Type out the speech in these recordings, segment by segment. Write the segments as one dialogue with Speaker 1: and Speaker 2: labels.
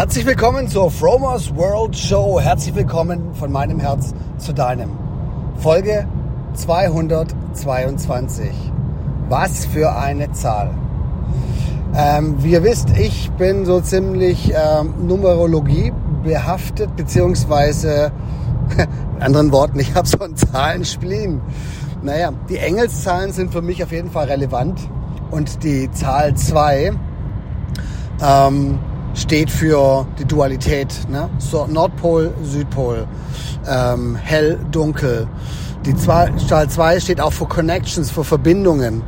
Speaker 1: Herzlich willkommen zur Fromers World Show. Herzlich willkommen von meinem Herz zu deinem. Folge 222. Was für eine Zahl. Ähm, wie ihr wisst, ich bin so ziemlich ähm, Numerologie behaftet, beziehungsweise, in anderen Worten, ich habe so ein Zahlenspleen. Naja, die Engelszahlen sind für mich auf jeden Fall relevant und die Zahl 2 ähm, steht für die Dualität. Ne? So, Nordpol, Südpol, ähm, hell, dunkel. Die Zahl 2 steht auch für Connections, für Verbindungen,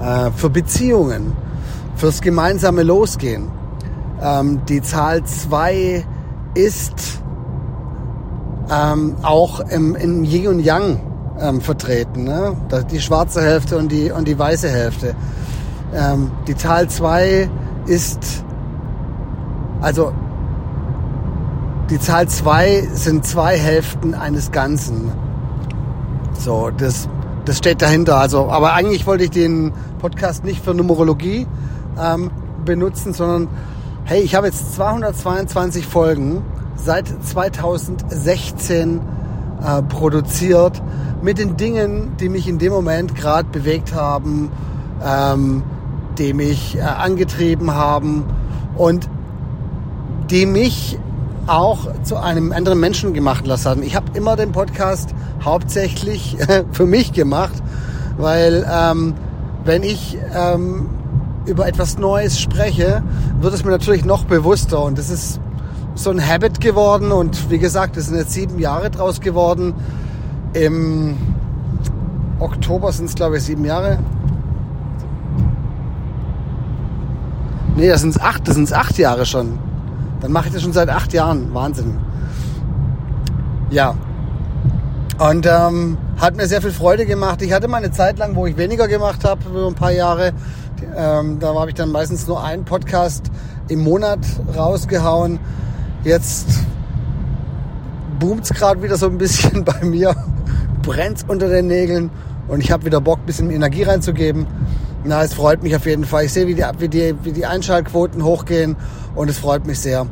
Speaker 1: äh, für Beziehungen, fürs gemeinsame Losgehen. Ähm, die Zahl 2 ist ähm, auch im, im Yin und Yang ähm, vertreten. Ne? Die schwarze Hälfte und die, und die weiße Hälfte. Ähm, die Zahl 2 ist also die Zahl 2 sind zwei Hälften eines Ganzen. So, das, das steht dahinter. Also, aber eigentlich wollte ich den Podcast nicht für Numerologie ähm, benutzen, sondern hey, ich habe jetzt 222 Folgen seit 2016 äh, produziert mit den Dingen, die mich in dem Moment gerade bewegt haben, ähm, die mich äh, angetrieben haben. Und die mich auch zu einem anderen Menschen gemacht lassen. Ich habe immer den Podcast hauptsächlich für mich gemacht, weil ähm, wenn ich ähm, über etwas Neues spreche, wird es mir natürlich noch bewusster und das ist so ein Habit geworden und wie gesagt, es sind jetzt sieben Jahre draus geworden. Im Oktober sind es glaube ich sieben Jahre. Nee, das sind acht, das sind acht Jahre schon. Dann mache ich das schon seit acht Jahren. Wahnsinn. Ja. Und ähm, hat mir sehr viel Freude gemacht. Ich hatte mal eine Zeit lang, wo ich weniger gemacht habe, über ein paar Jahre. Ähm, da habe ich dann meistens nur einen Podcast im Monat rausgehauen. Jetzt boomt es gerade wieder so ein bisschen bei mir, brennt unter den Nägeln und ich habe wieder Bock, bisschen Energie reinzugeben. Na, es freut mich auf jeden Fall. Ich sehe, wie die, wie die, wie die Einschaltquoten hochgehen und es freut mich sehr.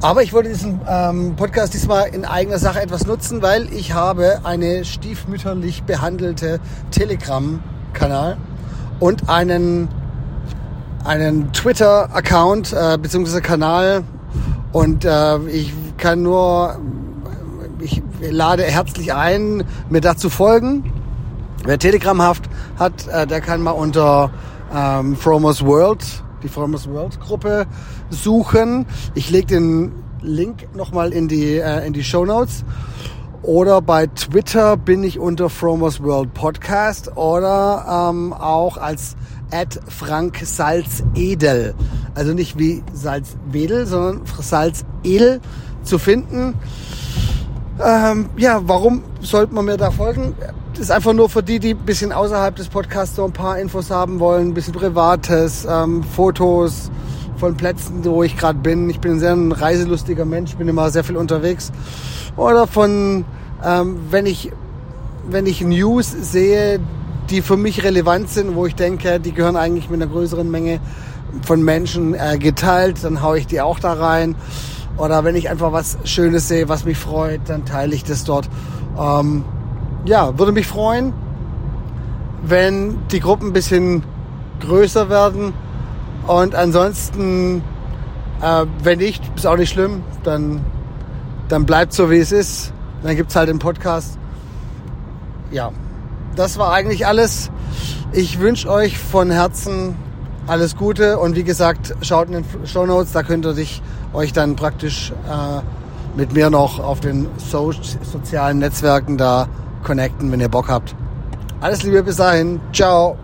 Speaker 1: Aber ich wollte diesen ähm, Podcast diesmal in eigener Sache etwas nutzen, weil ich habe eine stiefmütterlich behandelte Telegram-Kanal und einen, einen Twitter-Account äh, bzw. Kanal und äh, ich kann nur, ich lade herzlich ein, mir dazu folgen. Wer Telegram haft, hat, äh, der kann mal unter ähm, Fromos World, die Fromos World Gruppe suchen. Ich lege den Link nochmal in die, äh, in die Show Notes. Oder bei Twitter bin ich unter Fromos World Podcast oder ähm, auch als at Frank Salzedel. Also nicht wie Salzwedel, sondern Salzedel zu finden. Ähm, ja, warum sollte man mir da folgen? Das ist einfach nur für die, die ein bisschen außerhalb des Podcasts so ein paar Infos haben wollen, ein bisschen Privates, ähm, Fotos von Plätzen, wo ich gerade bin. Ich bin ein sehr reiselustiger Mensch, bin immer sehr viel unterwegs. Oder von, ähm, wenn ich wenn ich News sehe, die für mich relevant sind, wo ich denke, die gehören eigentlich mit einer größeren Menge von Menschen äh, geteilt, dann haue ich die auch da rein. Oder wenn ich einfach was Schönes sehe, was mich freut, dann teile ich das dort. Ähm, ja, würde mich freuen, wenn die Gruppen ein bisschen größer werden. Und ansonsten, äh, wenn nicht, ist auch nicht schlimm, dann, dann bleibt so wie es ist. Dann gibt's halt den Podcast. Ja, das war eigentlich alles. Ich wünsche euch von Herzen alles Gute und wie gesagt, schaut in den Show Notes, da könnt ihr dich, euch dann praktisch äh, mit mir noch auf den so sozialen Netzwerken da connecten, wenn ihr Bock habt. Alles Liebe bis dahin. Ciao.